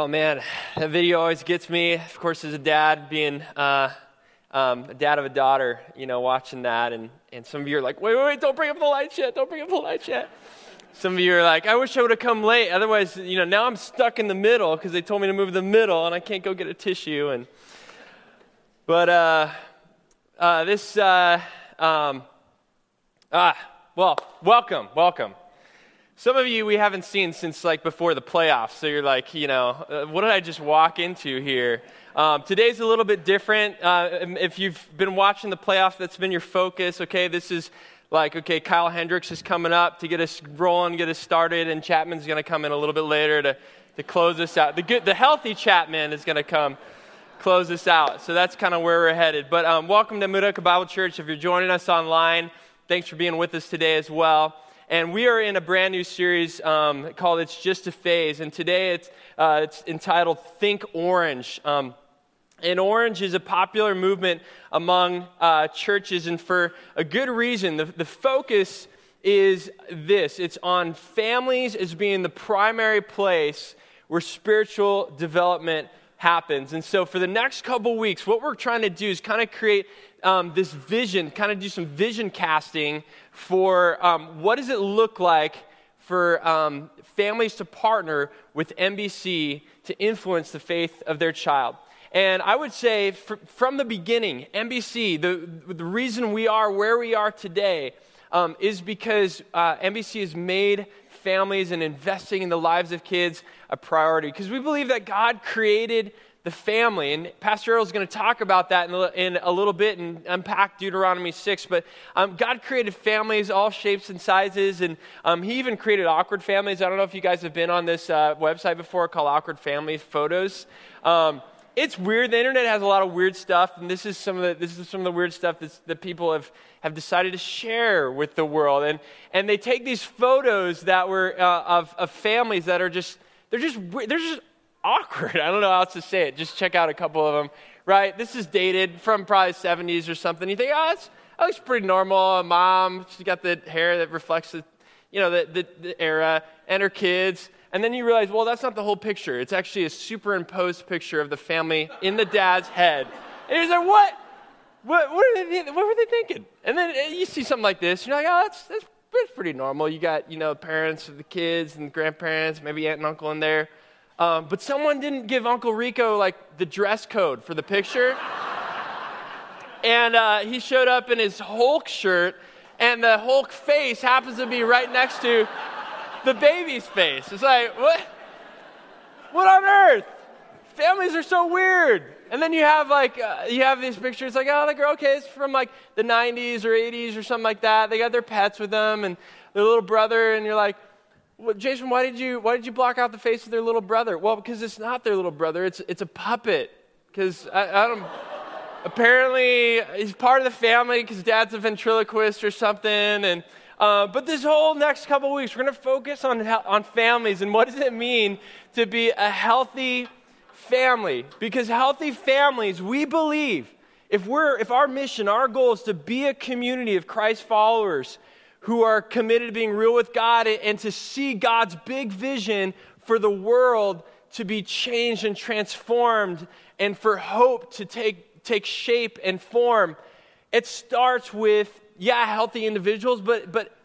Oh man, that video always gets me. Of course, as a dad, being uh, um, a dad of a daughter, you know, watching that, and, and some of you are like, wait, wait, wait, don't bring up the lights yet, don't bring up the lights yet. Some of you are like, I wish I would have come late. Otherwise, you know, now I'm stuck in the middle because they told me to move the middle, and I can't go get a tissue. And but uh, uh, this, uh, um, ah, well, welcome, welcome. Some of you we haven't seen since like before the playoffs, so you're like, you know, uh, what did I just walk into here? Um, today's a little bit different. Uh, if you've been watching the playoffs, that's been your focus. Okay, this is like, okay, Kyle Hendricks is coming up to get us rolling, get us started, and Chapman's going to come in a little bit later to, to close us out. The good, the healthy Chapman is going to come close us out. So that's kind of where we're headed. But um, welcome to Minooka Bible Church. If you're joining us online, thanks for being with us today as well. And we are in a brand new series um, called It's Just a Phase. And today it's, uh, it's entitled Think Orange. Um, and orange is a popular movement among uh, churches, and for a good reason. The, the focus is this it's on families as being the primary place where spiritual development happens. And so, for the next couple weeks, what we're trying to do is kind of create um, this vision, kind of do some vision casting for um, what does it look like for um, families to partner with NBC to influence the faith of their child. And I would say fr- from the beginning, NBC, the, the reason we are where we are today um, is because uh, MBC has made families and investing in the lives of kids a priority. Because we believe that God created the family. And Pastor Earl is going to talk about that in a, in a, little bit and unpack Deuteronomy 6. But um, God created families, all shapes and sizes. And um, He even created awkward families. I don't know if you guys have been on this uh, website before called Awkward Family Photos. Um, it's weird. The internet has a lot of weird stuff, and this is some of the, this is some of the weird stuff that people have, have decided to share with the world. And, and they take these photos that were uh, of, of families that are just, they're just, they're just awkward. I don't know how else to say it. Just check out a couple of them, right? This is dated from probably 70s or something. You think, oh, that's, that looks pretty normal. A mom, she's got the hair that reflects the, you know, the, the, the era, and her kids. And then you realize, well, that's not the whole picture. It's actually a superimposed picture of the family in the dad's head. And you're like, what? What, what, they, what, were they thinking? And then uh, you see something like this, you're like, oh, that's, that's, that's pretty normal. You got, you know, parents of the kids and grandparents, maybe aunt and uncle in there. Um, but someone didn't give Uncle Rico like the dress code for the picture. and uh, he showed up in his Hulk shirt, and the Hulk face happens to be right next to the baby's face. It's like, what? What on earth? Families are so weird. And then you have like uh, you have these pictures like oh the girl okay it's from like the 90s or 80s or something like that. They got their pets with them and their little brother and you're like well, Jason, why did you why did you block out the face of their little brother? Well, because it's not their little brother. It's it's a puppet. Because I, I don't. apparently, he's part of the family because dad's a ventriloquist or something, and. Uh, but this whole next couple weeks, we're going to focus on, on families and what does it mean to be a healthy family. Because healthy families, we believe, if, we're, if our mission, our goal is to be a community of Christ followers who are committed to being real with God and to see God's big vision for the world to be changed and transformed and for hope to take, take shape and form, it starts with, yeah, healthy individuals, but, but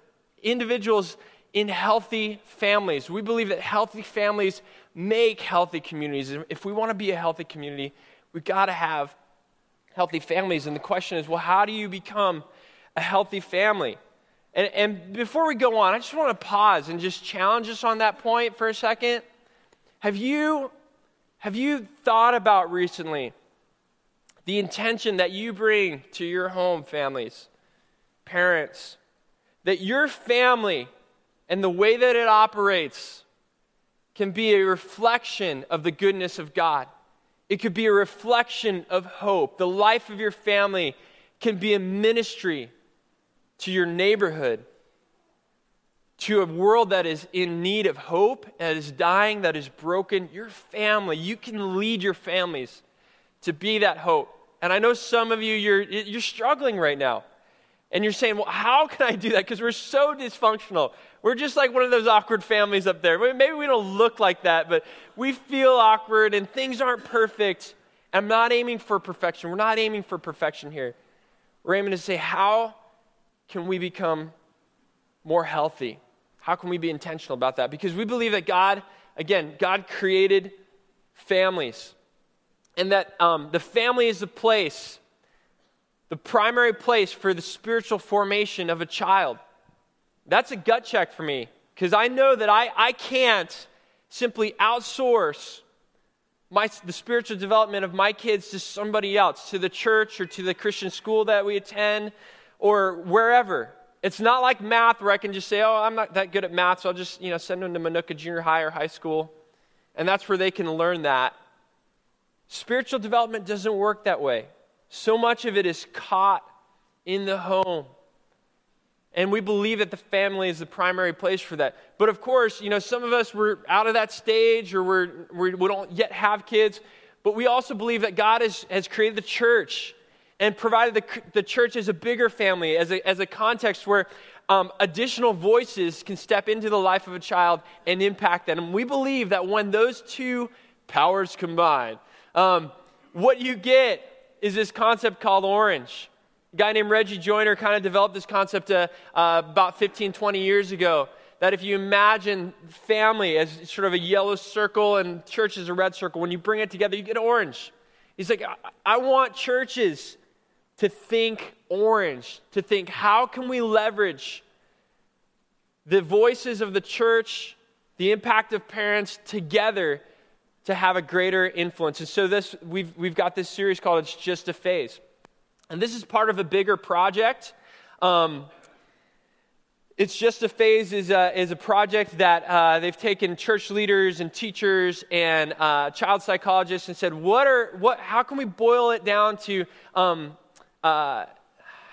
individuals in healthy families. We believe that healthy families make healthy communities. If we want to be a healthy community, we've got to have healthy families. And the question is, well, how do you become a healthy family? And, and before we go on, I just want to pause and just challenge us on that point for a second. Have you, have you thought about recently the intention that you bring to your home, families, parents, that your family and the way that it operates can be a reflection of the goodness of God? It could be a reflection of hope. The life of your family can be a ministry to your neighborhood, to a world that is in need of hope, that is dying, that is broken. Your family, you can lead your families to be that hope. And I know some of you, you're, you're struggling right now. And you're saying, well, how can I do that? Because we're so dysfunctional. We're just like one of those awkward families up there. Maybe we don't look like that, but we feel awkward and things aren't perfect. I'm not aiming for perfection. We're not aiming for perfection here. We're aiming to say, how can we become more healthy? How can we be intentional about that? Because we believe that God, again, God created families. And that um, the family is the place, the primary place for the spiritual formation of a child. That's a gut check for me because I know that I, I can't simply outsource my, the spiritual development of my kids to somebody else, to the church or to the Christian school that we attend or wherever. It's not like math where I can just say, oh, I'm not that good at math, so I'll just you know, send them to Minooka Junior High or high school. And that's where they can learn that. Spiritual development doesn't work that way. So much of it is caught in the home. And we believe that the family is the primary place for that. But of course, you know, some of us, we're out of that stage or we're, we're, we do not yet have kids. But we also believe that God has, has created the church and provided the, the church as a bigger family, as a, as a context where um, additional voices can step into the life of a child and impact them. And we believe that when those two powers combine, um, what you get is this concept called orange. A guy named Reggie Joiner kind of developed this concept uh, uh, about 15, 20 years ago. That if you imagine family as sort of a yellow circle and church as a red circle, when you bring it together, you get orange. He's like, I, I want churches to think orange, to think how can we leverage the voices of the church, the impact of parents together to have a greater influence. And so this we've we've got this series called It's Just a Phase. And this is part of a bigger project. Um, it's just a phase is a, is a project that uh, they've taken church leaders and teachers and uh, child psychologists and said what are what how can we boil it down to um, uh,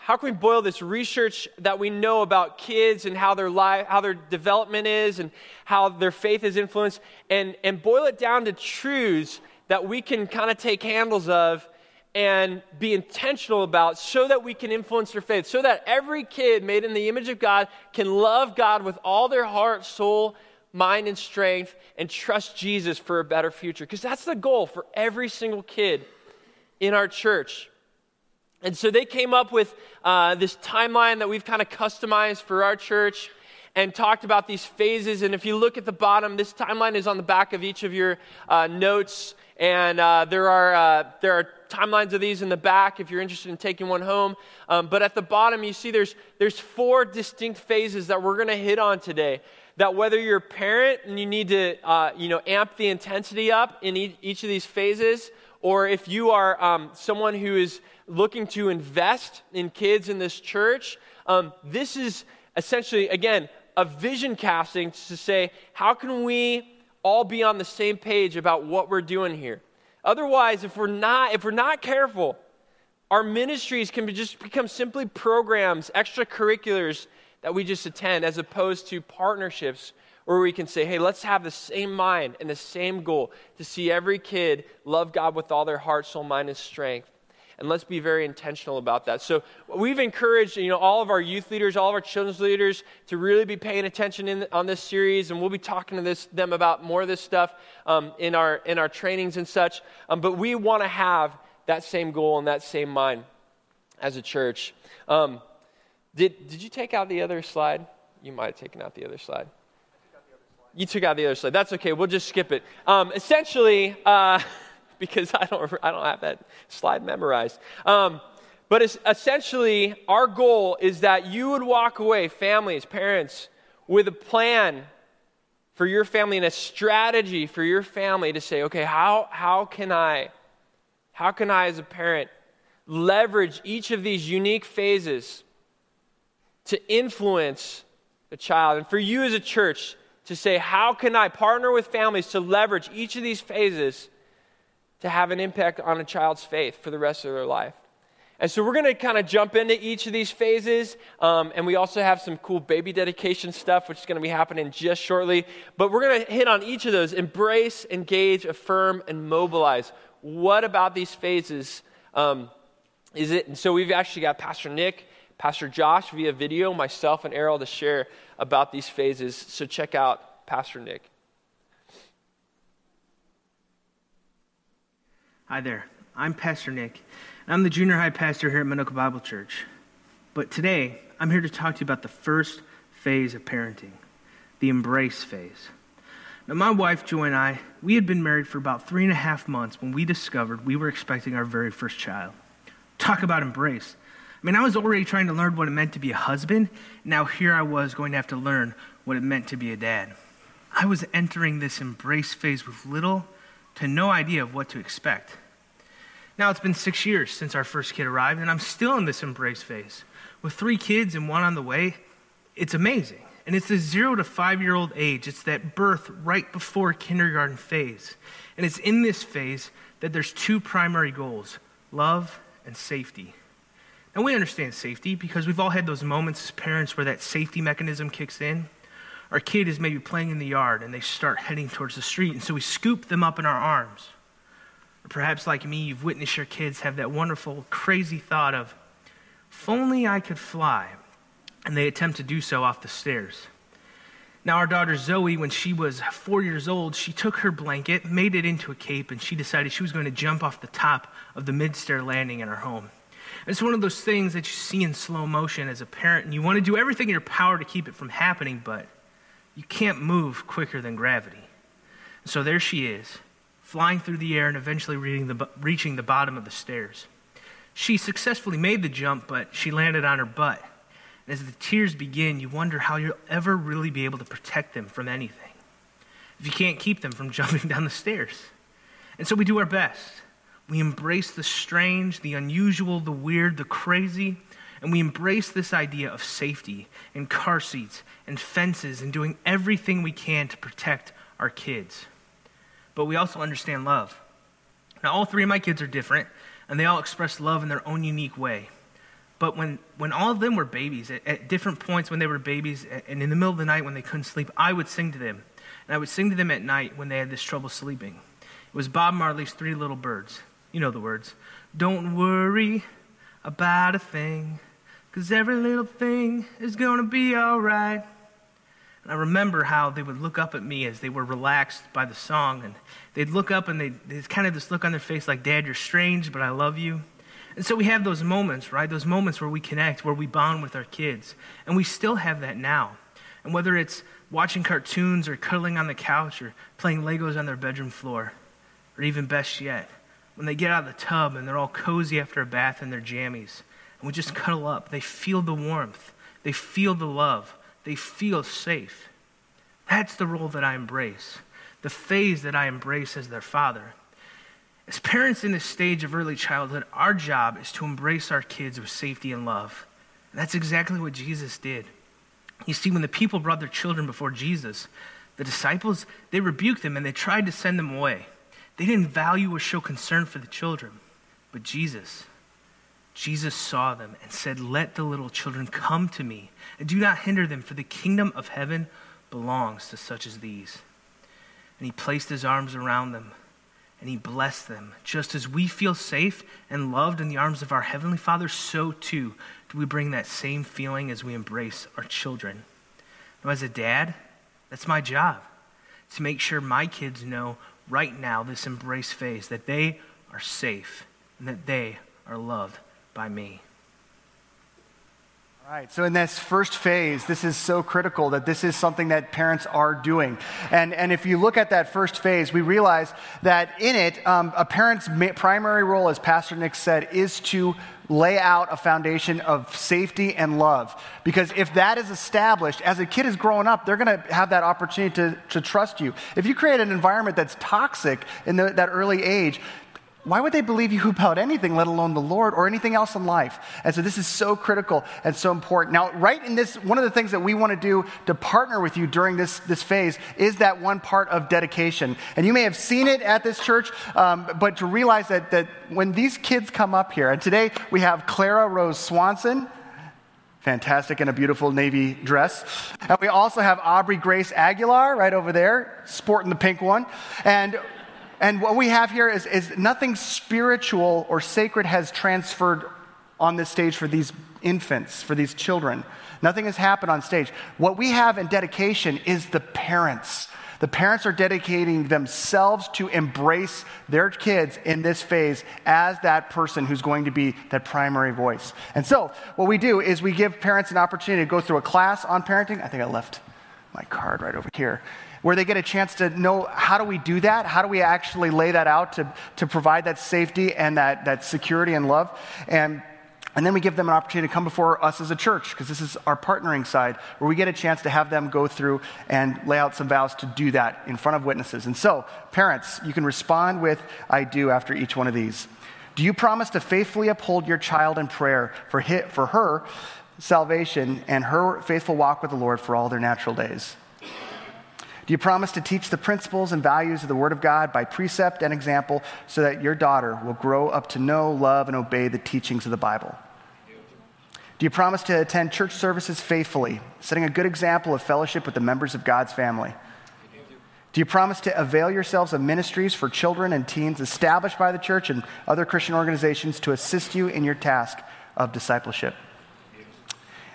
how can we boil this research that we know about kids and how their life, how their development is, and how their faith is influenced, and, and boil it down to truths that we can kind of take handles of and be intentional about so that we can influence their faith, so that every kid made in the image of God can love God with all their heart, soul, mind, and strength, and trust Jesus for a better future. Because that's the goal for every single kid in our church. And so they came up with uh, this timeline that we've kind of customized for our church and talked about these phases. And if you look at the bottom, this timeline is on the back of each of your uh, notes. And uh, there, are, uh, there are timelines of these in the back if you're interested in taking one home. Um, but at the bottom, you see there's, there's four distinct phases that we're going to hit on today. That whether you're a parent and you need to uh, you know, amp the intensity up in each of these phases, or if you are um, someone who is looking to invest in kids in this church, um, this is essentially, again, a vision casting to say, how can we all be on the same page about what we're doing here? Otherwise, if we're not, if we're not careful, our ministries can be just become simply programs, extracurriculars that we just attend, as opposed to partnerships where we can say, hey, let's have the same mind and the same goal to see every kid love God with all their heart, soul, mind, and strength. And let's be very intentional about that. So we've encouraged, you know, all of our youth leaders, all of our children's leaders to really be paying attention in, on this series, and we'll be talking to this, them about more of this stuff um, in our in our trainings and such. Um, but we want to have that same goal and that same mind as a church. Um, did did you take out the other slide? You might have taken out the other slide. You took out the other slide. That's okay. We'll just skip it. Um, essentially, uh, because I don't, I don't have that slide memorized. Um, but essentially, our goal is that you would walk away, families, parents, with a plan for your family and a strategy for your family to say, okay, how, how can I, how can I as a parent leverage each of these unique phases to influence a child? And for you as a church, to say, how can I partner with families to leverage each of these phases to have an impact on a child's faith for the rest of their life? And so we're going to kind of jump into each of these phases. Um, and we also have some cool baby dedication stuff, which is going to be happening just shortly. But we're going to hit on each of those embrace, engage, affirm, and mobilize. What about these phases um, is it? And so we've actually got Pastor Nick, Pastor Josh via video, myself, and Errol to share about these phases. So check out Pastor Nick. Hi there. I'm Pastor Nick. and I'm the junior high pastor here at Minooka Bible Church. But today, I'm here to talk to you about the first phase of parenting, the embrace phase. Now, my wife, Joy, and I, we had been married for about three and a half months when we discovered we were expecting our very first child. Talk about embrace. I mean, I was already trying to learn what it meant to be a husband. Now, here I was going to have to learn what it meant to be a dad. I was entering this embrace phase with little to no idea of what to expect. Now, it's been six years since our first kid arrived, and I'm still in this embrace phase. With three kids and one on the way, it's amazing. And it's the zero to five year old age, it's that birth right before kindergarten phase. And it's in this phase that there's two primary goals love and safety. And we understand safety because we've all had those moments as parents where that safety mechanism kicks in. Our kid is maybe playing in the yard and they start heading towards the street, and so we scoop them up in our arms. Or perhaps, like me, you've witnessed your kids have that wonderful, crazy thought of, if only I could fly, and they attempt to do so off the stairs. Now, our daughter Zoe, when she was four years old, she took her blanket, made it into a cape, and she decided she was going to jump off the top of the mid stair landing in our home. It's one of those things that you see in slow motion as a parent, and you want to do everything in your power to keep it from happening, but you can't move quicker than gravity. So there she is, flying through the air and eventually the, reaching the bottom of the stairs. She successfully made the jump, but she landed on her butt. And as the tears begin, you wonder how you'll ever really be able to protect them from anything if you can't keep them from jumping down the stairs. And so we do our best. We embrace the strange, the unusual, the weird, the crazy, and we embrace this idea of safety and car seats and fences and doing everything we can to protect our kids. But we also understand love. Now, all three of my kids are different, and they all express love in their own unique way. But when, when all of them were babies, at, at different points when they were babies, and in the middle of the night when they couldn't sleep, I would sing to them. And I would sing to them at night when they had this trouble sleeping. It was Bob Marley's Three Little Birds. You know the words. Don't worry about a thing, because every little thing is going to be all right. And I remember how they would look up at me as they were relaxed by the song, and they'd look up and they'd, they'd kind of this look on their face like, Dad, you're strange, but I love you. And so we have those moments, right? Those moments where we connect, where we bond with our kids. And we still have that now. And whether it's watching cartoons or cuddling on the couch or playing Legos on their bedroom floor, or even best yet, when they get out of the tub and they're all cozy after a bath in their jammies, and we just cuddle up, they feel the warmth, they feel the love, they feel safe. That's the role that I embrace, the phase that I embrace as their father. As parents in this stage of early childhood, our job is to embrace our kids with safety and love. And that's exactly what Jesus did. You see, when the people brought their children before Jesus, the disciples, they rebuked them and they tried to send them away. They didn't value or show concern for the children. But Jesus, Jesus saw them and said, Let the little children come to me, and do not hinder them, for the kingdom of heaven belongs to such as these. And he placed his arms around them, and he blessed them. Just as we feel safe and loved in the arms of our Heavenly Father, so too do we bring that same feeling as we embrace our children. Now, as a dad, that's my job to make sure my kids know right now, this embrace phase, that they are safe and that they are loved by me. Right, so in this first phase, this is so critical that this is something that parents are doing. And, and if you look at that first phase, we realize that in it, um, a parent's primary role, as Pastor Nick said, is to lay out a foundation of safety and love. Because if that is established, as a kid is growing up, they're going to have that opportunity to, to trust you. If you create an environment that's toxic in the, that early age, why would they believe you about anything, let alone the Lord or anything else in life? And so this is so critical and so important. Now, right in this, one of the things that we want to do to partner with you during this, this phase is that one part of dedication. And you may have seen it at this church, um, but to realize that, that when these kids come up here, and today we have Clara Rose Swanson, fantastic in a beautiful navy dress. And we also have Aubrey Grace Aguilar right over there, sporting the pink one. And and what we have here is, is nothing spiritual or sacred has transferred on this stage for these infants, for these children. Nothing has happened on stage. What we have in dedication is the parents. The parents are dedicating themselves to embrace their kids in this phase as that person who's going to be that primary voice. And so, what we do is we give parents an opportunity to go through a class on parenting. I think I left my card right over here where they get a chance to know how do we do that? How do we actually lay that out to, to provide that safety and that, that security and love? And and then we give them an opportunity to come before us as a church, because this is our partnering side, where we get a chance to have them go through and lay out some vows to do that in front of witnesses. And so, parents, you can respond with, I do, after each one of these. Do you promise to faithfully uphold your child in prayer for, his, for her salvation and her faithful walk with the Lord for all their natural days? Do you promise to teach the principles and values of the Word of God by precept and example so that your daughter will grow up to know, love, and obey the teachings of the Bible? Do you promise to attend church services faithfully, setting a good example of fellowship with the members of God's family? Do you promise to avail yourselves of ministries for children and teens established by the church and other Christian organizations to assist you in your task of discipleship?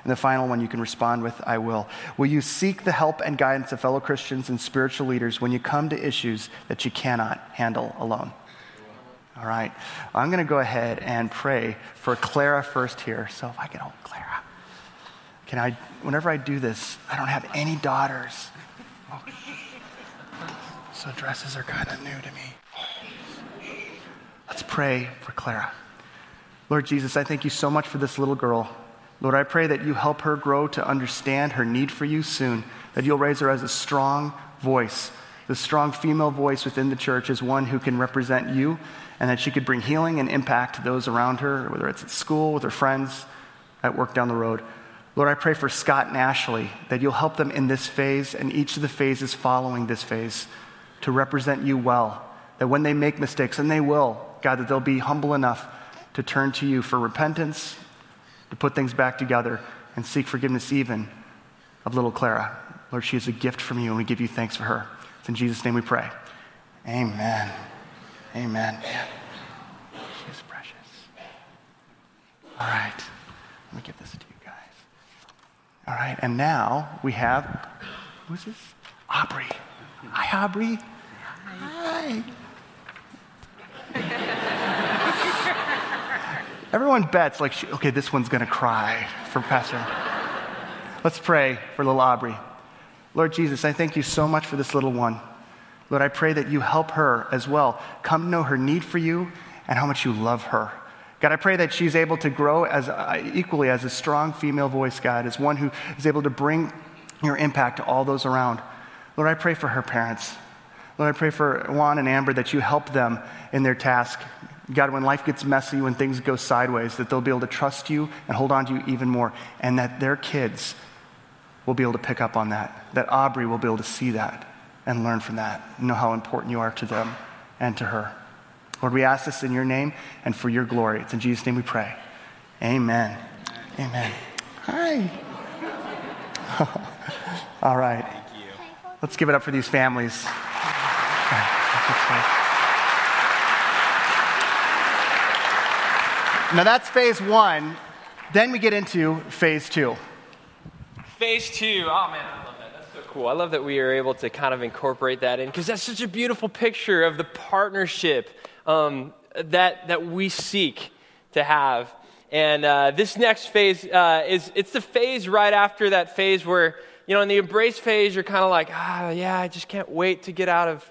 And the final one you can respond with, I will. Will you seek the help and guidance of fellow Christians and spiritual leaders when you come to issues that you cannot handle alone? All right. I'm going to go ahead and pray for Clara first here. So if I can hold Clara. Can I, whenever I do this, I don't have any daughters. Oh. So dresses are kind of new to me. Let's pray for Clara. Lord Jesus, I thank you so much for this little girl. Lord, I pray that you help her grow to understand her need for you soon, that you'll raise her as a strong voice, the strong female voice within the church as one who can represent you, and that she could bring healing and impact to those around her, whether it's at school, with her friends, at work down the road. Lord, I pray for Scott and Ashley that you'll help them in this phase and each of the phases following this phase to represent you well. That when they make mistakes, and they will, God, that they'll be humble enough to turn to you for repentance to put things back together and seek forgiveness even of little Clara. Lord, she is a gift from you, and we give you thanks for her. It's in Jesus' name we pray. Amen. Amen. She is precious. All right. Let me give this to you guys. All right. And now we have, who's this? Aubrey. Hi, Aubrey. Hi. Everyone bets, like, okay, this one's going to cry for Pastor. Let's pray for little Aubrey. Lord Jesus, I thank you so much for this little one. Lord, I pray that you help her as well come know her need for you and how much you love her. God, I pray that she's able to grow as uh, equally as a strong female voice, God, as one who is able to bring your impact to all those around. Lord, I pray for her parents. Lord, I pray for Juan and Amber that you help them in their task. God, when life gets messy, when things go sideways, that they'll be able to trust you and hold on to you even more, and that their kids will be able to pick up on that, that Aubrey will be able to see that and learn from that, and know how important you are to them and to her. Lord, we ask this in your name and for your glory. It's in Jesus' name we pray. Amen. Amen. Hi. All right. Thank you. Let's give it up for these families. Now that's phase one. Then we get into phase two. Phase two. Oh, man, I love that. That's so cool. I love that we are able to kind of incorporate that in because that's such a beautiful picture of the partnership um, that, that we seek to have. And uh, this next phase uh, is it's the phase right after that phase where, you know, in the embrace phase, you're kind of like, ah, yeah, I just can't wait to get out of.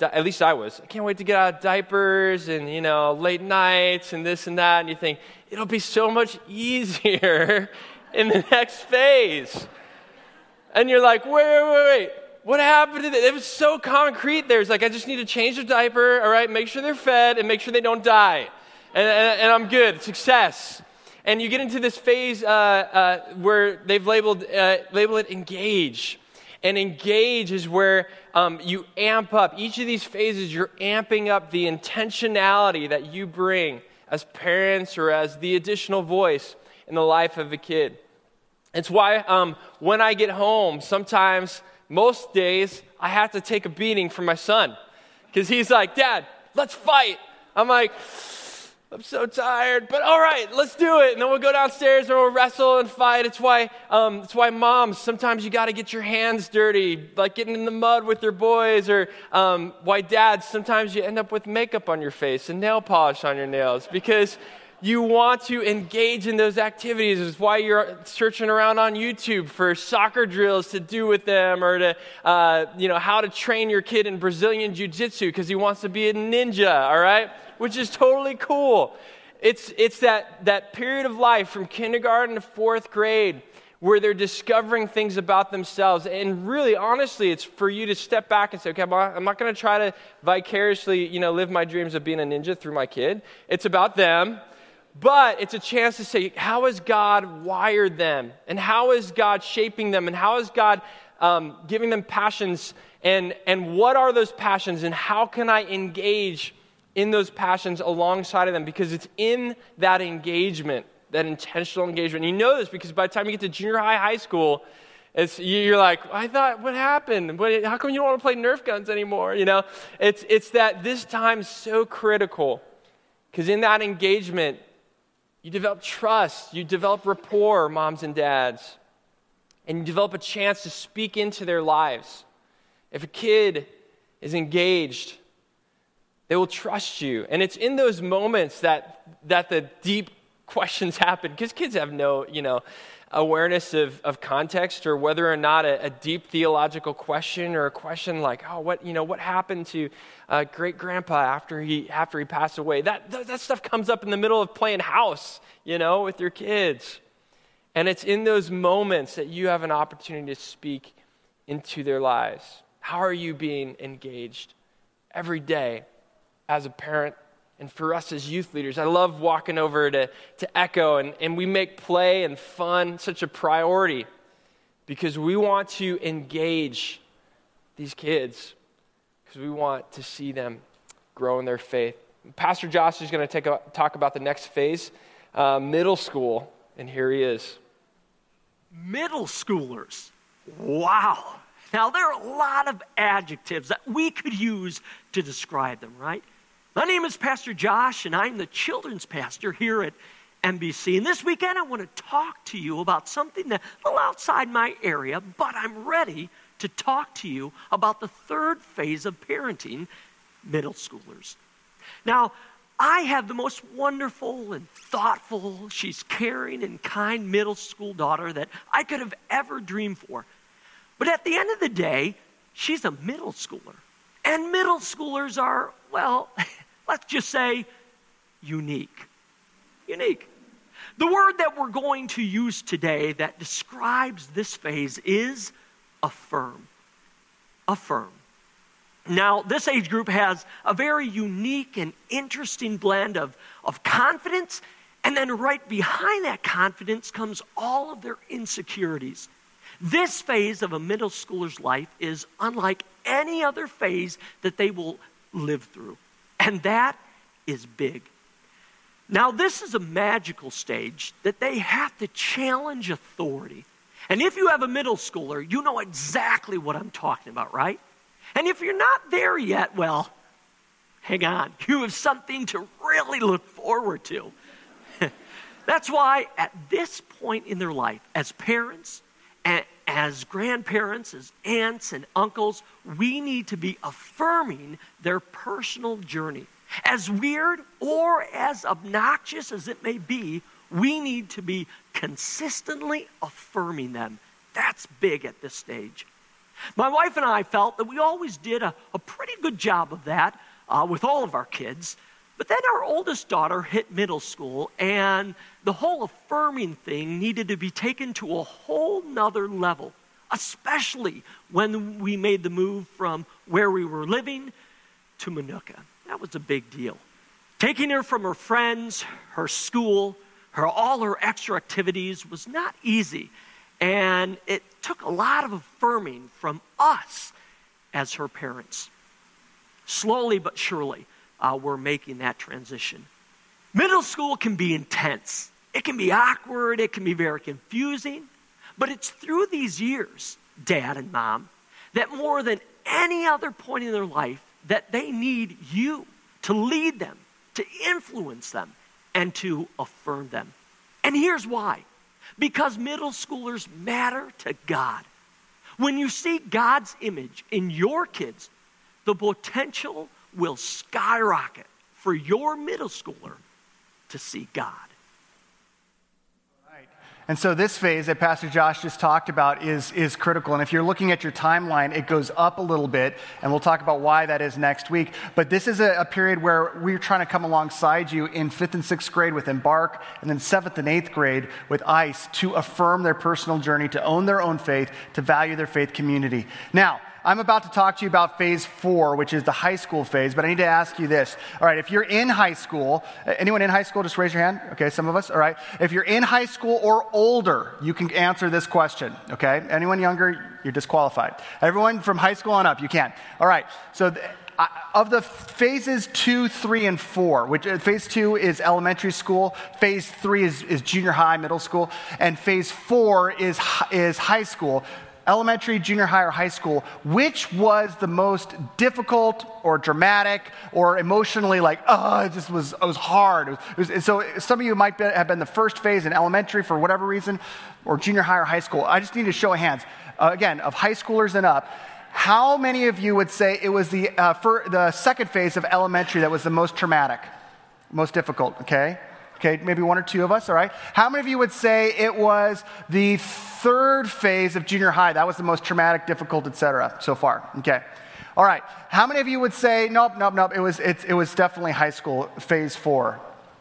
At least I was. I can't wait to get out of diapers and, you know, late nights and this and that. And you think, it'll be so much easier in the next phase. And you're like, wait, wait, wait, wait. What happened to that? It was so concrete there. It's like, I just need to change the diaper, all right, make sure they're fed, and make sure they don't die. And, and, and I'm good. Success. And you get into this phase uh, uh, where they've labeled, uh, labeled it engage. And engage is where um, you amp up. Each of these phases, you're amping up the intentionality that you bring as parents or as the additional voice in the life of a kid. It's why um, when I get home, sometimes, most days, I have to take a beating from my son. Because he's like, Dad, let's fight. I'm like, I'm so tired, but all right, let's do it. And then we'll go downstairs and we'll wrestle and fight. It's why, um, it's why moms, sometimes you got to get your hands dirty, like getting in the mud with your boys, or um, why dads, sometimes you end up with makeup on your face and nail polish on your nails because you want to engage in those activities. It's why you're searching around on YouTube for soccer drills to do with them or to, uh, you know, how to train your kid in Brazilian Jiu Jitsu because he wants to be a ninja, all right? Which is totally cool. It's, it's that, that period of life from kindergarten to fourth grade where they're discovering things about themselves. And really, honestly, it's for you to step back and say, okay, I'm not going to try to vicariously, you know, live my dreams of being a ninja through my kid. It's about them but it's a chance to say, how has God wired them? And how is God shaping them? And how is God um, giving them passions? And, and what are those passions? And how can I engage in those passions alongside of them? Because it's in that engagement, that intentional engagement. And you know this because by the time you get to junior high, high school, it's, you're like, I thought, what happened? What, how come you don't want to play Nerf guns anymore? You know, it's, it's that this time's so critical because in that engagement, you develop trust, you develop rapport, moms and dads, and you develop a chance to speak into their lives. If a kid is engaged, they will trust you. And it's in those moments that, that the deep questions happen because kids have no, you know, awareness of, of context or whether or not a, a, deep theological question or a question like, oh, what, you know, what happened to uh, great grandpa after he, after he passed away? That, that, that stuff comes up in the middle of playing house, you know, with your kids. And it's in those moments that you have an opportunity to speak into their lives. How are you being engaged every day as a parent and for us as youth leaders, I love walking over to, to Echo, and, and we make play and fun such a priority because we want to engage these kids because we want to see them grow in their faith. Pastor Josh is going to take a, talk about the next phase, uh, middle school, and here he is. Middle schoolers. Wow. Now, there are a lot of adjectives that we could use to describe them, right? My name is Pastor Josh, and I'm the children's pastor here at NBC. And this weekend, I want to talk to you about something that's a little outside my area, but I'm ready to talk to you about the third phase of parenting middle schoolers. Now, I have the most wonderful and thoughtful, she's caring and kind middle school daughter that I could have ever dreamed for. But at the end of the day, she's a middle schooler. And middle schoolers are, well, let's just say unique. Unique. The word that we're going to use today that describes this phase is affirm. Affirm. Now, this age group has a very unique and interesting blend of, of confidence, and then right behind that confidence comes all of their insecurities. This phase of a middle schooler's life is unlike any other phase that they will live through. And that is big. Now, this is a magical stage that they have to challenge authority. And if you have a middle schooler, you know exactly what I'm talking about, right? And if you're not there yet, well, hang on. You have something to really look forward to. That's why at this point in their life, as parents, as grandparents, as aunts and uncles, we need to be affirming their personal journey. As weird or as obnoxious as it may be, we need to be consistently affirming them. That's big at this stage. My wife and I felt that we always did a, a pretty good job of that uh, with all of our kids. But then our oldest daughter hit middle school, and the whole affirming thing needed to be taken to a whole nother level, especially when we made the move from where we were living to Minooka. That was a big deal. Taking her from her friends, her school, her all her extra activities was not easy. And it took a lot of affirming from us as her parents. Slowly but surely, uh, we're making that transition. Middle school can be intense, it can be awkward, it can be very confusing, but it's through these years, dad and mom, that more than any other point in their life, that they need you to lead them, to influence them, and to affirm them. And here's why because middle schoolers matter to God. When you see God's image in your kids, the potential will skyrocket for your middle schooler to see God. And so this phase that Pastor Josh just talked about is, is critical. And if you're looking at your timeline, it goes up a little bit, and we'll talk about why that is next week. But this is a, a period where we're trying to come alongside you in fifth and sixth grade with Embark, and then seventh and eighth grade with ICE to affirm their personal journey, to own their own faith, to value their faith community. Now, I'm about to talk to you about phase four, which is the high school phase, but I need to ask you this. All right, if you're in high school, anyone in high school, just raise your hand. Okay, some of us. All right. If you're in high school or older, you can answer this question. Okay. Anyone younger, you're disqualified. Everyone from high school on up, you can. All right. So, of the phases two, three, and four, which uh, phase two is elementary school, phase three is, is junior high, middle school, and phase four is, is high school elementary, junior high, or high school, which was the most difficult or dramatic or emotionally like, oh, just was, it was hard. It was, it was, so some of you might be, have been the first phase in elementary for whatever reason, or junior high or high school. I just need to show of hands, uh, again, of high schoolers and up. How many of you would say it was the, uh, the second phase of elementary that was the most traumatic, most difficult, okay? Okay, maybe one or two of us, all right? How many of you would say it was the third phase of junior high? That was the most traumatic, difficult, etc. so far. Okay. All right. How many of you would say, nope, nope, nope, it was, it, it was definitely high school, phase four?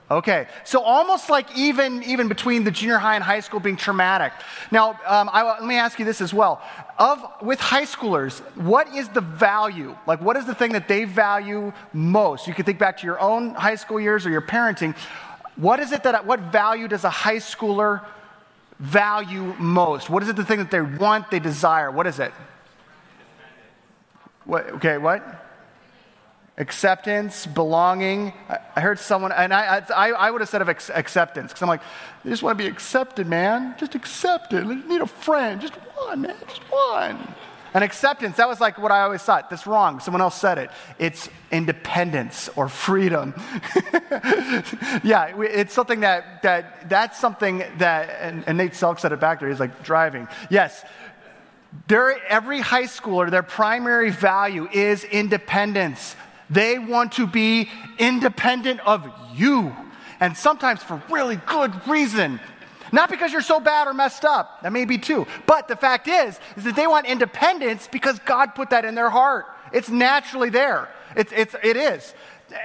Okay, so almost like even, even between the junior high and high school being traumatic. Now, um, I, let me ask you this as well. Of, with high schoolers, what is the value? Like, what is the thing that they value most? You can think back to your own high school years or your parenting. What is it that, what value does a high schooler value most? What is it the thing that they want, they desire? What is it? What, okay, what? Acceptance, belonging. I, I heard someone, and I, I, I would have said of ex- acceptance, because I'm like, they just want to be accepted, man. Just accepted. Need a friend. Just one, man. Just one. And acceptance, that was like what I always thought. That's wrong. Someone else said it. It's independence or freedom. yeah, it's something that, that that's something that, and, and Nate Selk said it back there. He's like, driving. Yes, every high schooler, their primary value is independence. They want to be independent of you. And sometimes for really good reason. Not because you're so bad or messed up. That may be too. But the fact is, is that they want independence because God put that in their heart. It's naturally there. It's, it's, it is.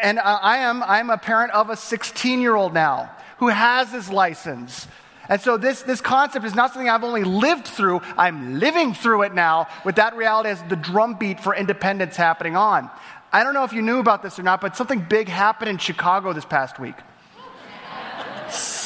And uh, I am, I'm a parent of a 16 year old now who has his license. And so this, this concept is not something I've only lived through, I'm living through it now with that reality as the drumbeat for independence happening on. I don't know if you knew about this or not, but something big happened in Chicago this past week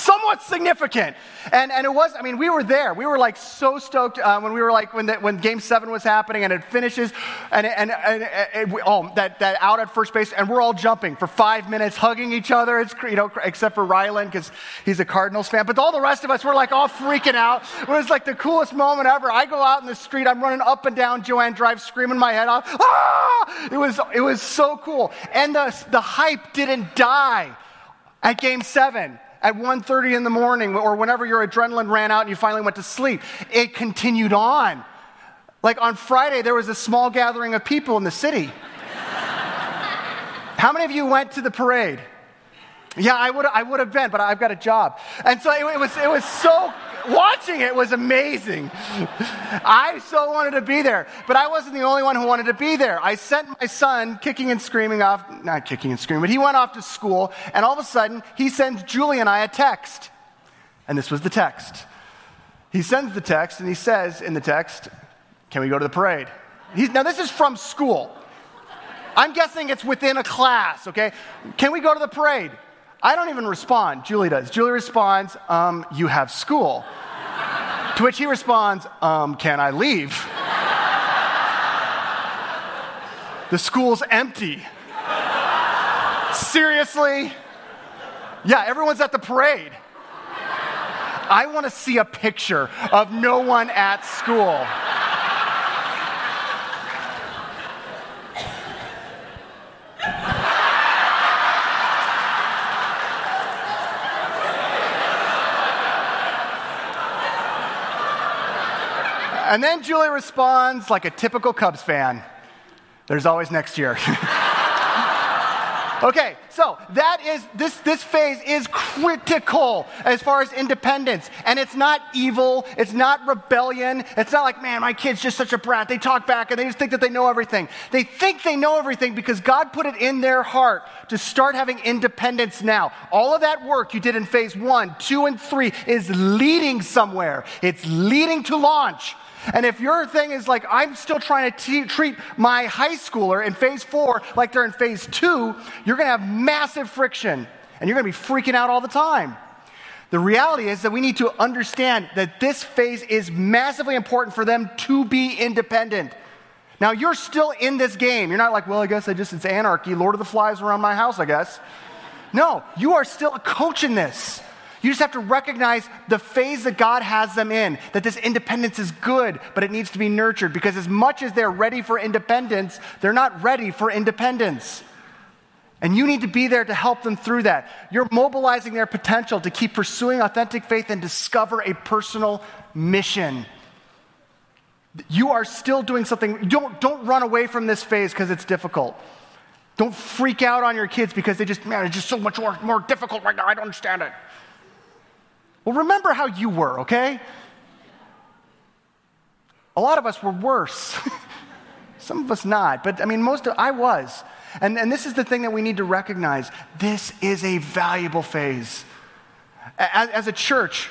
somewhat significant. And, and it was, I mean, we were there. We were like so stoked uh, when we were like, when, the, when game seven was happening and it finishes, and, and, and, and oh, that, that out at first base, and we're all jumping for five minutes, hugging each other. It's, you know, except for Rylan because he's a Cardinals fan. But all the rest of us were like all freaking out. It was like the coolest moment ever. I go out in the street, I'm running up and down Joanne Drive, screaming my head off. Ah! It was, it was so cool. And the, the hype didn't die at game seven at 1.30 in the morning or whenever your adrenaline ran out and you finally went to sleep it continued on. Like on friday there was a small gathering of people in the city. How many of you went to the parade? Yeah i would I would have been but i've got a job. And so it, it was it was so watching it was amazing. I so wanted to be there, but I wasn't the only one who wanted to be there. I sent my son kicking and screaming off, not kicking and screaming, but he went off to school, and all of a sudden, he sends Julie and I a text. And this was the text. He sends the text, and he says in the text, Can we go to the parade? He's, now, this is from school. I'm guessing it's within a class, okay? Can we go to the parade? I don't even respond. Julie does. Julie responds, um, You have school. to which he responds, um, Can I leave? the school's empty. Seriously? Yeah, everyone's at the parade. I want to see a picture of no one at school. Uh, and then Julie responds like a typical Cubs fan there's always next year. okay, so that is, this, this phase is critical as far as independence. And it's not evil, it's not rebellion. It's not like, man, my kid's just such a brat. They talk back and they just think that they know everything. They think they know everything because God put it in their heart to start having independence now. All of that work you did in phase one, two, and three is leading somewhere, it's leading to launch. And if your thing is like, I'm still trying to t- treat my high schooler in phase four like they're in phase two, you're going to have massive friction and you're going to be freaking out all the time. The reality is that we need to understand that this phase is massively important for them to be independent. Now, you're still in this game. You're not like, well, I guess I just, it's anarchy, Lord of the Flies around my house, I guess. No, you are still a coach in this. You just have to recognize the phase that God has them in, that this independence is good, but it needs to be nurtured because as much as they're ready for independence, they're not ready for independence. And you need to be there to help them through that. You're mobilizing their potential to keep pursuing authentic faith and discover a personal mission. You are still doing something. Don't, don't run away from this phase because it's difficult. Don't freak out on your kids because they just, man, it's just so much more, more difficult right now. I don't understand it. Well, remember how you were, okay? A lot of us were worse. Some of us not, but I mean, most of, I was. And, and this is the thing that we need to recognize. This is a valuable phase. As, as a church,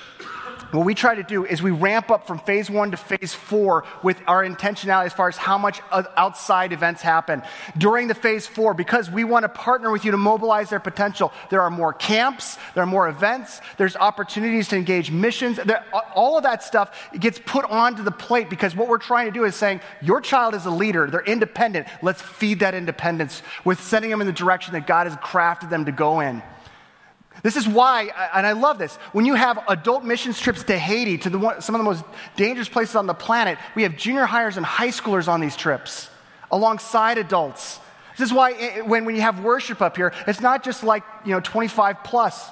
what we try to do is we ramp up from phase one to phase four with our intentionality as far as how much outside events happen. During the phase four, because we want to partner with you to mobilize their potential, there are more camps, there are more events, there's opportunities to engage missions. There, all of that stuff gets put onto the plate because what we're trying to do is saying, your child is a leader, they're independent. Let's feed that independence with sending them in the direction that God has crafted them to go in. This is why, and I love this, when you have adult missions trips to Haiti, to the, some of the most dangerous places on the planet, we have junior hires and high schoolers on these trips alongside adults. This is why eh, eh, when, when you have worship up here, it's not just like, you know, 25 plus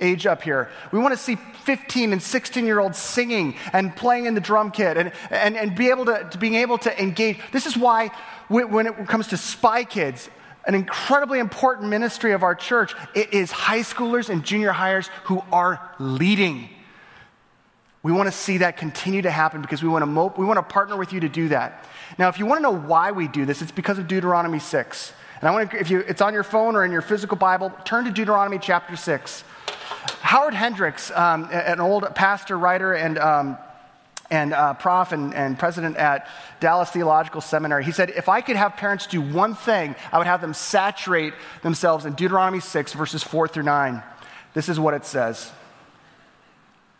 age up here. We want to see 15 and 16 year olds singing and playing in the drum kit and, and, and be able to, to being able to engage. This is why when it comes to spy kids, an incredibly important ministry of our church. It is high schoolers and junior hires who are leading. We want to see that continue to happen because we want to, mo- we want to partner with you to do that. Now, if you want to know why we do this, it's because of Deuteronomy 6. And I want to, if you, it's on your phone or in your physical Bible, turn to Deuteronomy chapter 6. Howard Hendricks, um, an old pastor, writer, and um, and uh, prof and, and president at Dallas Theological Seminary, he said, if I could have parents do one thing, I would have them saturate themselves in Deuteronomy 6, verses 4 through 9. This is what it says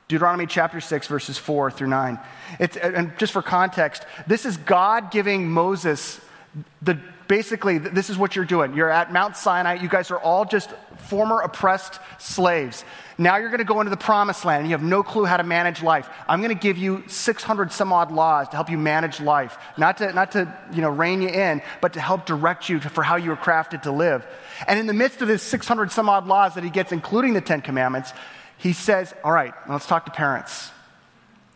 Deuteronomy chapter 6, verses 4 through 9. It's, and just for context, this is God giving Moses the basically, this is what you're doing. You're at Mount Sinai. You guys are all just former oppressed slaves. Now you're going to go into the promised land and you have no clue how to manage life. I'm going to give you 600 some odd laws to help you manage life. Not to, not to you know, rein you in, but to help direct you to, for how you were crafted to live. And in the midst of this 600 some odd laws that he gets, including the Ten Commandments, he says, All right, let's talk to parents.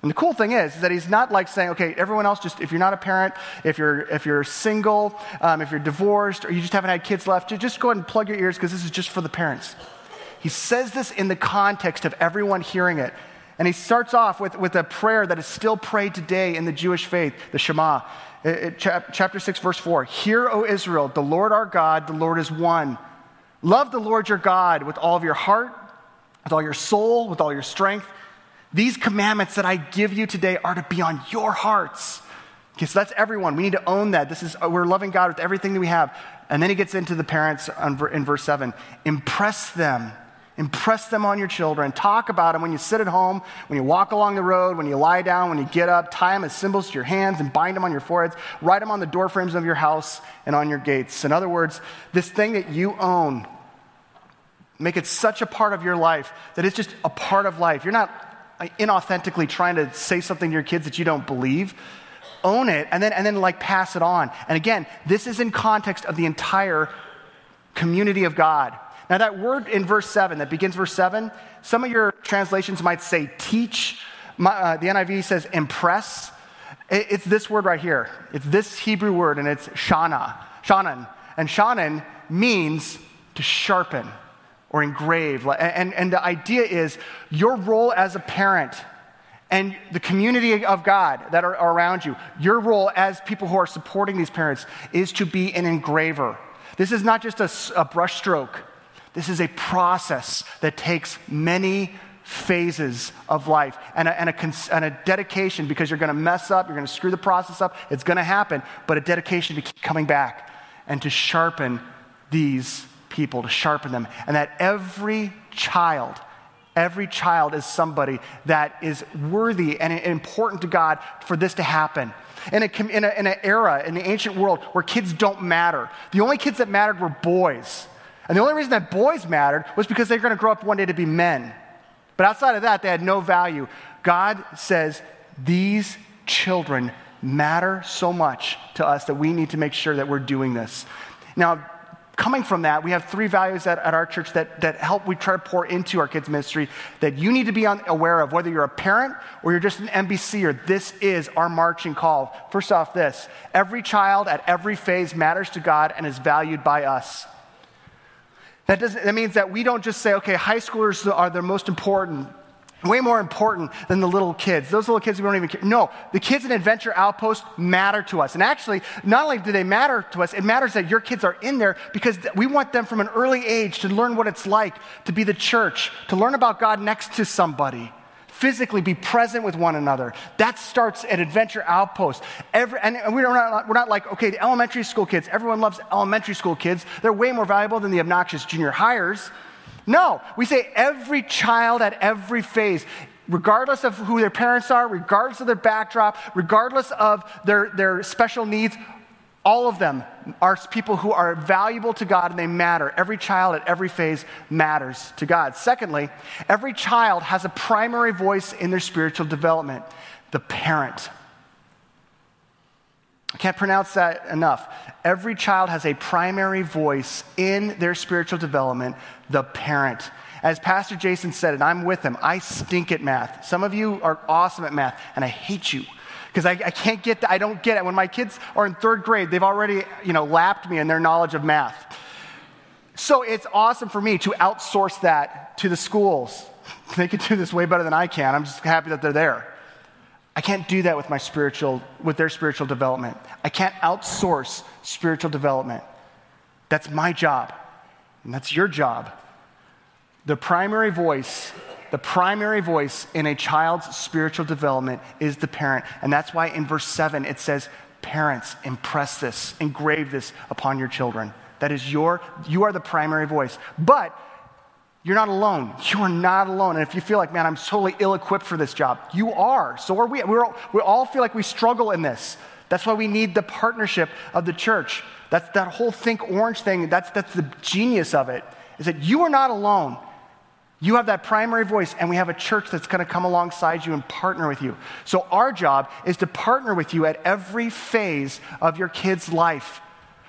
And the cool thing is, is that he's not like saying, okay, everyone else, just if you're not a parent, if you're, if you're single, um, if you're divorced, or you just haven't had kids left, just go ahead and plug your ears because this is just for the parents. He says this in the context of everyone hearing it. And he starts off with, with a prayer that is still prayed today in the Jewish faith, the Shema. Uh, uh, it, it, chapter 6, verse 4 Hear, O Israel, the Lord our God, the Lord is one. Love the Lord your God with all of your heart, with all your soul, with all your strength. These commandments that I give you today are to be on your hearts. Okay, so that's everyone. We need to own that. This is uh, we're loving God with everything that we have. And then he gets into the parents in verse 7. Impress them. Impress them on your children. Talk about them when you sit at home, when you walk along the road, when you lie down, when you get up. Tie them as symbols to your hands and bind them on your foreheads. Write them on the doorframes of your house and on your gates. In other words, this thing that you own, make it such a part of your life that it's just a part of life. You're not inauthentically trying to say something to your kids that you don't believe own it and then and then like pass it on and again this is in context of the entire community of god now that word in verse 7 that begins verse 7 some of your translations might say teach. My, uh, the niv says impress. It, it's this word right here. It's this hebrew word and it's shana shanan. And shanan means to sharpen or engrave. And, and the idea is your role as a parent and the community of God that are around you, your role as people who are supporting these parents is to be an engraver. This is not just a, a brushstroke, this is a process that takes many phases of life and a, and a, and a dedication because you're going to mess up, you're going to screw the process up, it's going to happen, but a dedication to keep coming back and to sharpen these people, to sharpen them, and that every child, every child is somebody that is worthy and important to God for this to happen. In, a, in, a, in an era, in the ancient world, where kids don't matter, the only kids that mattered were boys. And the only reason that boys mattered was because they're going to grow up one day to be men. But outside of that, they had no value. God says these children matter so much to us that we need to make sure that we're doing this. Now, coming from that, we have three values at, at, our church that, that help we try to pour into our kids' ministry that you need to be on, aware of, whether you're a parent or you're just an NBC or this is our marching call. First off, this every child at every phase matters to God and is valued by us. That, doesn't, that means that we don't just say, okay, high schoolers are the most important way more important than the little kids. Those little kids we don't even care. No, the kids in Adventure Outpost matter to us. And actually, not only do they matter to us, it matters that your kids are in there because we want them from an early age to learn what it's like to be the church, to learn about God next to somebody. Physically be present with one another. That starts at Adventure Outpost. Every, and we're not, we're not like, okay, the elementary school kids, everyone loves elementary school kids. They're way more valuable than the obnoxious junior hires. No, we say every child at every phase, regardless of who their parents are, regardless of their backdrop, regardless of their, their special needs, all of them are people who are valuable to God and they matter. Every child at every phase matters to God. Secondly, every child has a primary voice in their spiritual development the parent. I can't pronounce that enough. Every child has a primary voice in their spiritual development, the parent. As Pastor Jason said, and I'm with him, I stink at math. Some of you are awesome at math, and I hate you because I, I, can't get that. I don't get it. When my kids are in third grade, they've already, you know, lapped me in their knowledge of math. So it's awesome for me to outsource that to the schools. They can do this way better than I can. I'm just happy that they're there. I can't do that with my spiritual, with their spiritual development. I can't outsource spiritual development. That's my job, and that's your job. The primary voice, the primary voice in a child's spiritual development is the parent. And that's why in verse 7 it says, Parents, impress this, engrave this upon your children. That is your, you are the primary voice. But You're not alone. You are not alone. And if you feel like, man, I'm totally ill equipped for this job, you are. So are we. We're, we all feel like we struggle in this. That's why we need the partnership of the church. That's that whole Think Orange thing. That's, that's the genius of it, is that you are not alone. You have that primary voice, and we have a church that's going to come alongside you and partner with you. So, our job is to partner with you at every phase of your kid's life.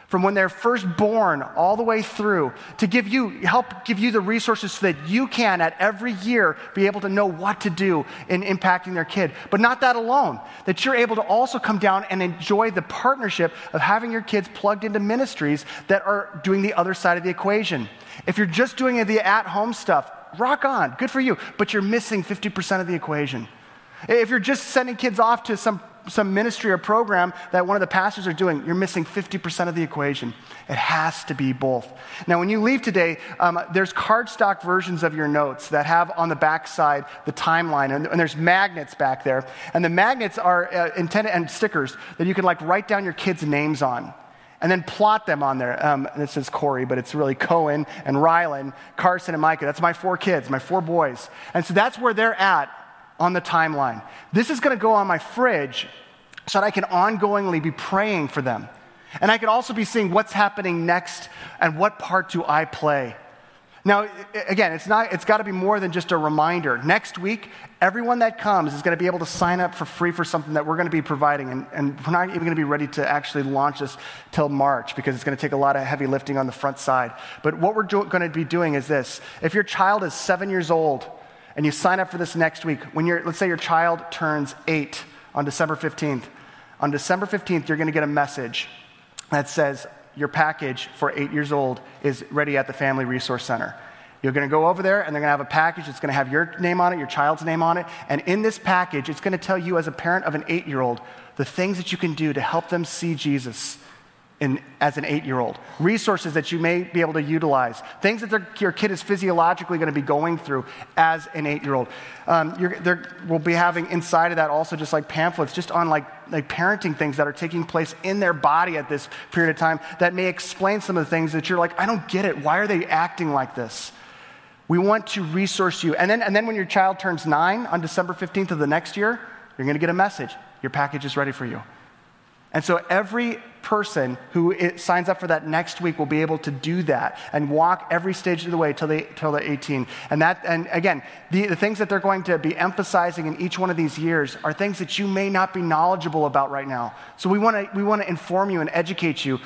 From when they're first born all the way through to give you help give you the resources so that you can at every year be able to know what to do in impacting their kid. But not that alone that you're able to also come down and enjoy the partnership of having your kids plugged into ministries that are doing the other side of the equation. If you're just doing the at home stuff rock on good for you but you're missing 50% of the equation if you're just sending kids off to some some ministry or program that one of the pastors are doing, you're missing 50% of the equation. It has to be both. Now, when you leave today, um, there's cardstock versions of your notes that have on the back side the timeline, and, and there's magnets back there. And the magnets are uh, intended, and stickers that you can like write down your kids' names on and then plot them on there. Um, this says Corey, but it's really Cohen and Rylan, Carson and Micah. That's my four kids, my four boys. And so that's where they're at on the timeline. This is going to go on my fridge so that I can ongoingly be praying for them. And I can also be seeing what's happening next and what part do I play. Now, again, it's, not, it's got to be more than just a reminder. Next week, everyone that comes is going to be able to sign up for free for something that we're going to be providing. And, and we're not even going to be ready to actually launch this till March because it's going to take a lot of heavy lifting on the front side. But what we're do- going to be doing is this if your child is seven years old, and you sign up for this next week, when you're, let's say your child turns eight on December 15th, on December 15th, you're going to get a message that says your package for eight years old is ready at the Family Resource Center. You're going to go over there and they're going to have a package that's going to have your name on it, your child's name on it. And in this package, it's going to tell you, as a parent of an eight year old, the things that you can do to help them see Jesus in, as an eight year old, resources that you may be able to utilize, things that your kid is physiologically going to be going through as an eight year old. Um, we'll be having inside of that also just like pamphlets, just on like, like parenting things that are taking place in their body at this period of time that may explain some of the things that you're like, I don't get it. Why are they acting like this? We want to resource you. And then, and then when your child turns nine on December 15th of the next year, you're going to get a message. Your package is ready for you. And so every person who signs up for that next week will be able to do that and walk every stage of the way till, they, till they're 18. And, that, and again, the, the things that they're going to be emphasizing in each one of these years are things that you may not be knowledgeable about right now. So we want to we wanna inform you and educate you.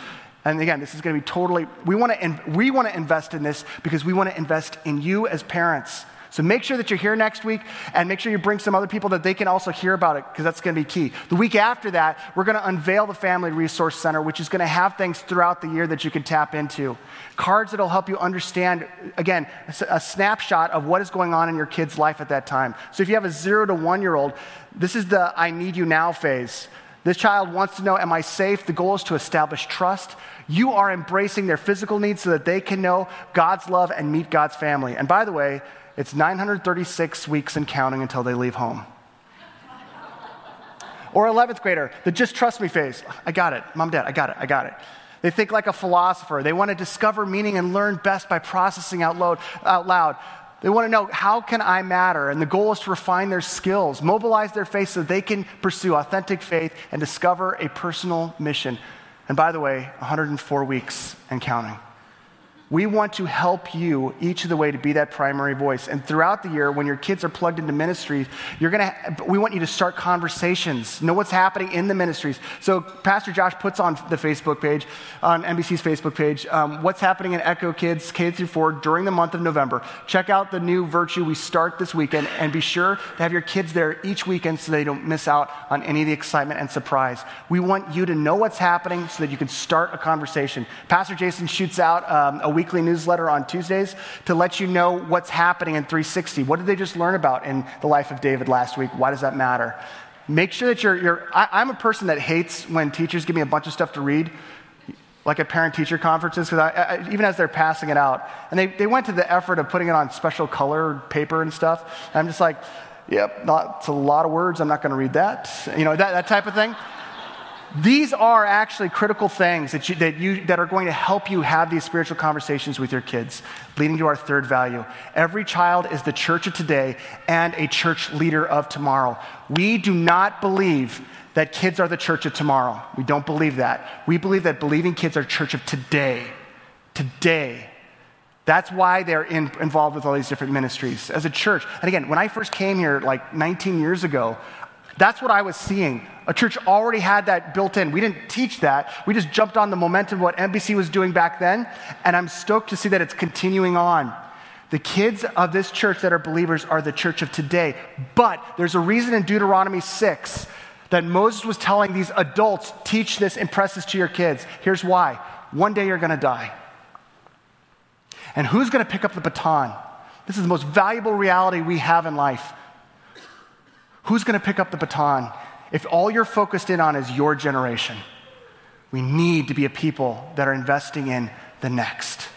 And again, this is going to be totally, we want to we want to invest in this because we want to invest in you as parents. So make sure that you're here next week and make sure you bring some other people that they can also hear about it because that's going to be key. The week after that, we're going to unveil the Family Resource Center, which is going to have things throughout the year that you can tap into. Cards that'll help you understand, again, a snapshot of what is going on in your kid's life at that time. So if you have a zero to one year old, this is the I need you now phase. This child wants to know, Am I safe? The goal is to establish trust. You are embracing their physical needs so that they can know God's love and meet God's family. And by the way, it's 936 weeks and counting until they leave home. or 11th grader, the just trust me phase. I got it. Mom, dad, I got it. I got it. They think like a philosopher. They want to discover meaning and learn best by processing out loud. Out loud. They want to know how can I matter? And the goal is to refine their skills, mobilize their faith so they can pursue authentic faith and discover a personal mission. And by the way, 104 weeks and counting. We want to help you each of the way to be that primary voice. And throughout the year, when your kids are plugged into ministries, you're gonna, we want you to start conversations, know what's happening in the ministries. So Pastor Josh puts on the Facebook page, on NBC's Facebook page, um, what's happening in Echo Kids K through 4 during the month of November. Check out the new Virtue we start this weekend and be sure to have your kids there each weekend so they don't miss out on any of the excitement and surprise. We want you to know what's happening so that you can start a conversation. Pastor Jason shoots out um, a weekly newsletter on Tuesdays to let you know what's happening in 360. What did they just learn about in the life of David last week? Why does that matter? Make sure that you're, you're I, am a person that hates when teachers give me a bunch of stuff to read, like at parent teacher conferences, because even as they're passing it out, and they, they went to the effort of putting it on special color paper and stuff. And I'm just like, yep, it's a lot of words. I'm not going to read that. You know, that, that type of thing. These are actually critical things that, you, that, you, that are going to help you have these spiritual conversations with your kids, leading to our third value. Every child is the church of today and a church leader of tomorrow. We do not believe that kids are the church of tomorrow. We don't believe that. We believe that believing kids are church of today. Today. That's why they're in, involved with all these different ministries as a church. And again, when I first came here like 19 years ago, that's what I was seeing. A church already had that built in. We didn't teach that. We just jumped on the momentum of what NBC was doing back then. And I'm stoked to see that it's continuing on. The kids of this church that are believers are the church of today. But there's a reason in Deuteronomy 6 that Moses was telling these adults, teach this, impress this to your kids. Here's why. One day you're going to die. And who's going to pick up the baton? This is the most valuable reality we have in life. Who's going to pick up the baton if all you're focused in on is your generation? We need to be a people that are investing in the next.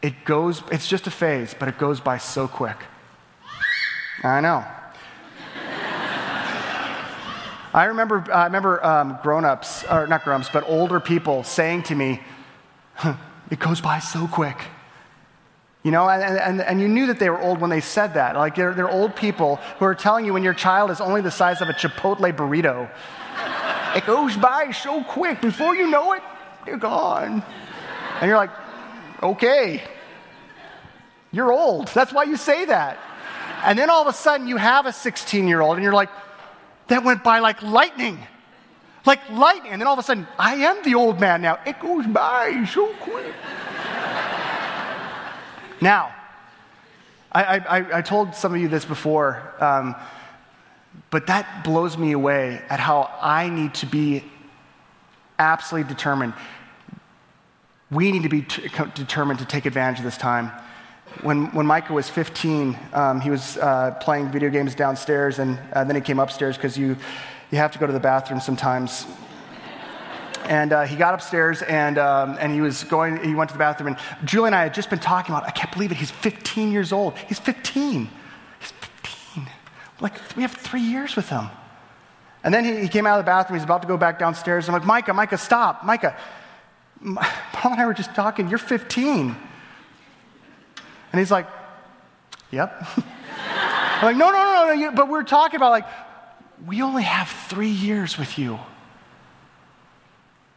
It goes, it's just a phase, but it goes by so quick. I know. I remember, I remember um, grown ups, or not grown ups, but older people saying to me, it goes by so quick. You know, and, and, and you knew that they were old when they said that. Like, they're, they're old people who are telling you when your child is only the size of a Chipotle burrito. it goes by so quick. Before you know it, they're gone. And you're like, okay. You're old. That's why you say that. And then all of a sudden, you have a 16 year old, and you're like, that went by like lightning. Like lightning. And then all of a sudden, I am the old man now. It goes by so quick. Now, I, I, I, told some of you this before, um, but that blows me away at how I need to be absolutely determined. We need to be t- determined to take advantage of this time. When, when Micah was 15, um, he was uh, playing video games downstairs, and uh, then he came upstairs because you, you have to go to the bathroom sometimes. And uh, he got upstairs and, um, and he was going, he went to the bathroom. And Julie and I had just been talking about, I can't believe it, he's 15 years old. He's 15. He's 15. Like, we have three years with him. And then he, he came out of the bathroom. He's about to go back downstairs. I'm like, Micah, Micah, stop. Micah, Paul and I were just talking. You're 15. And he's like, Yep. I'm like, no, no, no, no. No. But we're talking about, like, we only have three years with you.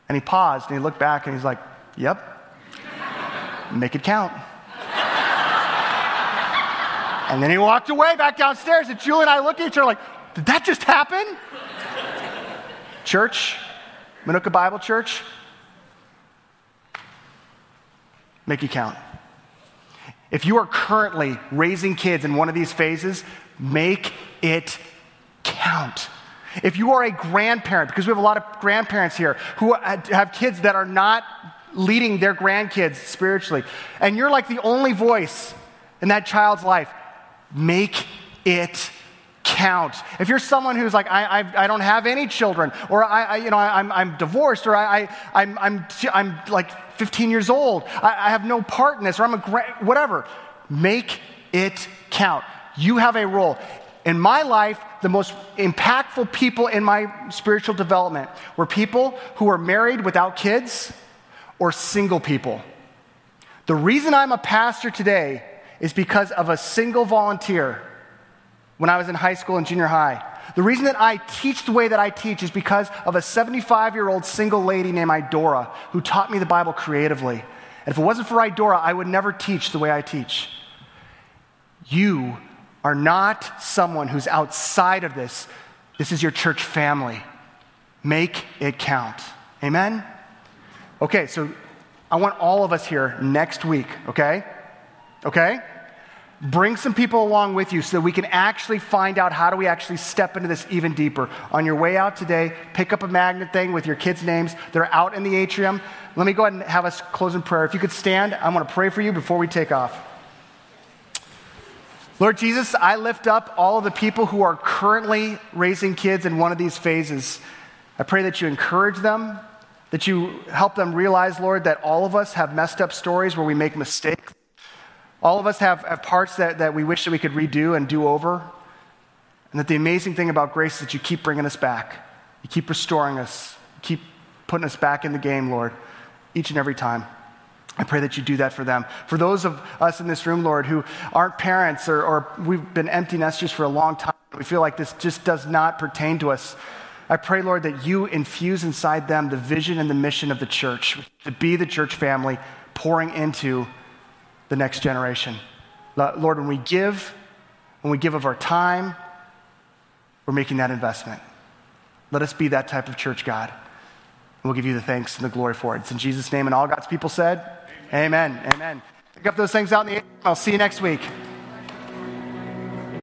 And he paused and he looked back and he's like, Yep, make it count. and then he walked away back downstairs, and Julie and I looked at each other like, Did that just happen? Church, Minooka Bible Church, make it count. If you are currently raising kids in one of these phases, make it count. If you are a grandparent, because we have a lot of grandparents here who have kids that are not leading their grandkids spiritually, and you're like the only voice in that child's life, make it count. If you're someone who's like, I, I, I don't have any children, or I, I you know, I, am I'm, I'm divorced, or I, I, I'm, I'm, I'm like 15 years old, I, I have no part in this, or I'm a gra- whatever, make it count. You have a role. In my life, the most impactful people in my spiritual development were people who were married without kids or single people. The reason I'm a pastor today is because of a single volunteer when I was in high school and junior high. The reason that I teach the way that I teach is because of a 75 year old single lady named Idora who taught me the Bible creatively. And if it wasn't for Idora, I would never teach the way I teach. You are not someone who's outside of this. This is your church family. Make it count. Amen? Okay, so I want all of us here next week, okay? Okay? Bring some people along with you so that we can actually find out how do we actually step into this even deeper. On your way out today, pick up a magnet thing with your kids' names. They're out in the atrium. Let me go ahead and have us close in prayer. If you could stand, I want to pray for you before we take off. Lord Jesus, I lift up all of the people who are currently raising kids in one of these phases. I pray that you encourage them, that you help them realize, Lord, that all of us have messed up stories where we make mistakes. All of us have, have parts that, that we wish that we could redo and do over. And that the amazing thing about grace is that you keep bringing us back. You keep restoring us. You keep putting us back in the game, Lord, each and every time. I pray that you do that for them. For those of us in this room, Lord, who aren't parents or, or we've been empty nesters for a long time, we feel like this just does not pertain to us. I pray, Lord, that you infuse inside them the vision and the mission of the church, to be the church family pouring into the next generation. Lord, when we give, when we give of our time, we're making that investment. Let us be that type of church, God. We'll give you the thanks and the glory for it. It's in Jesus' name, and all God's people said, Amen. Amen. Pick up those things out in the. air. I'll see you next week.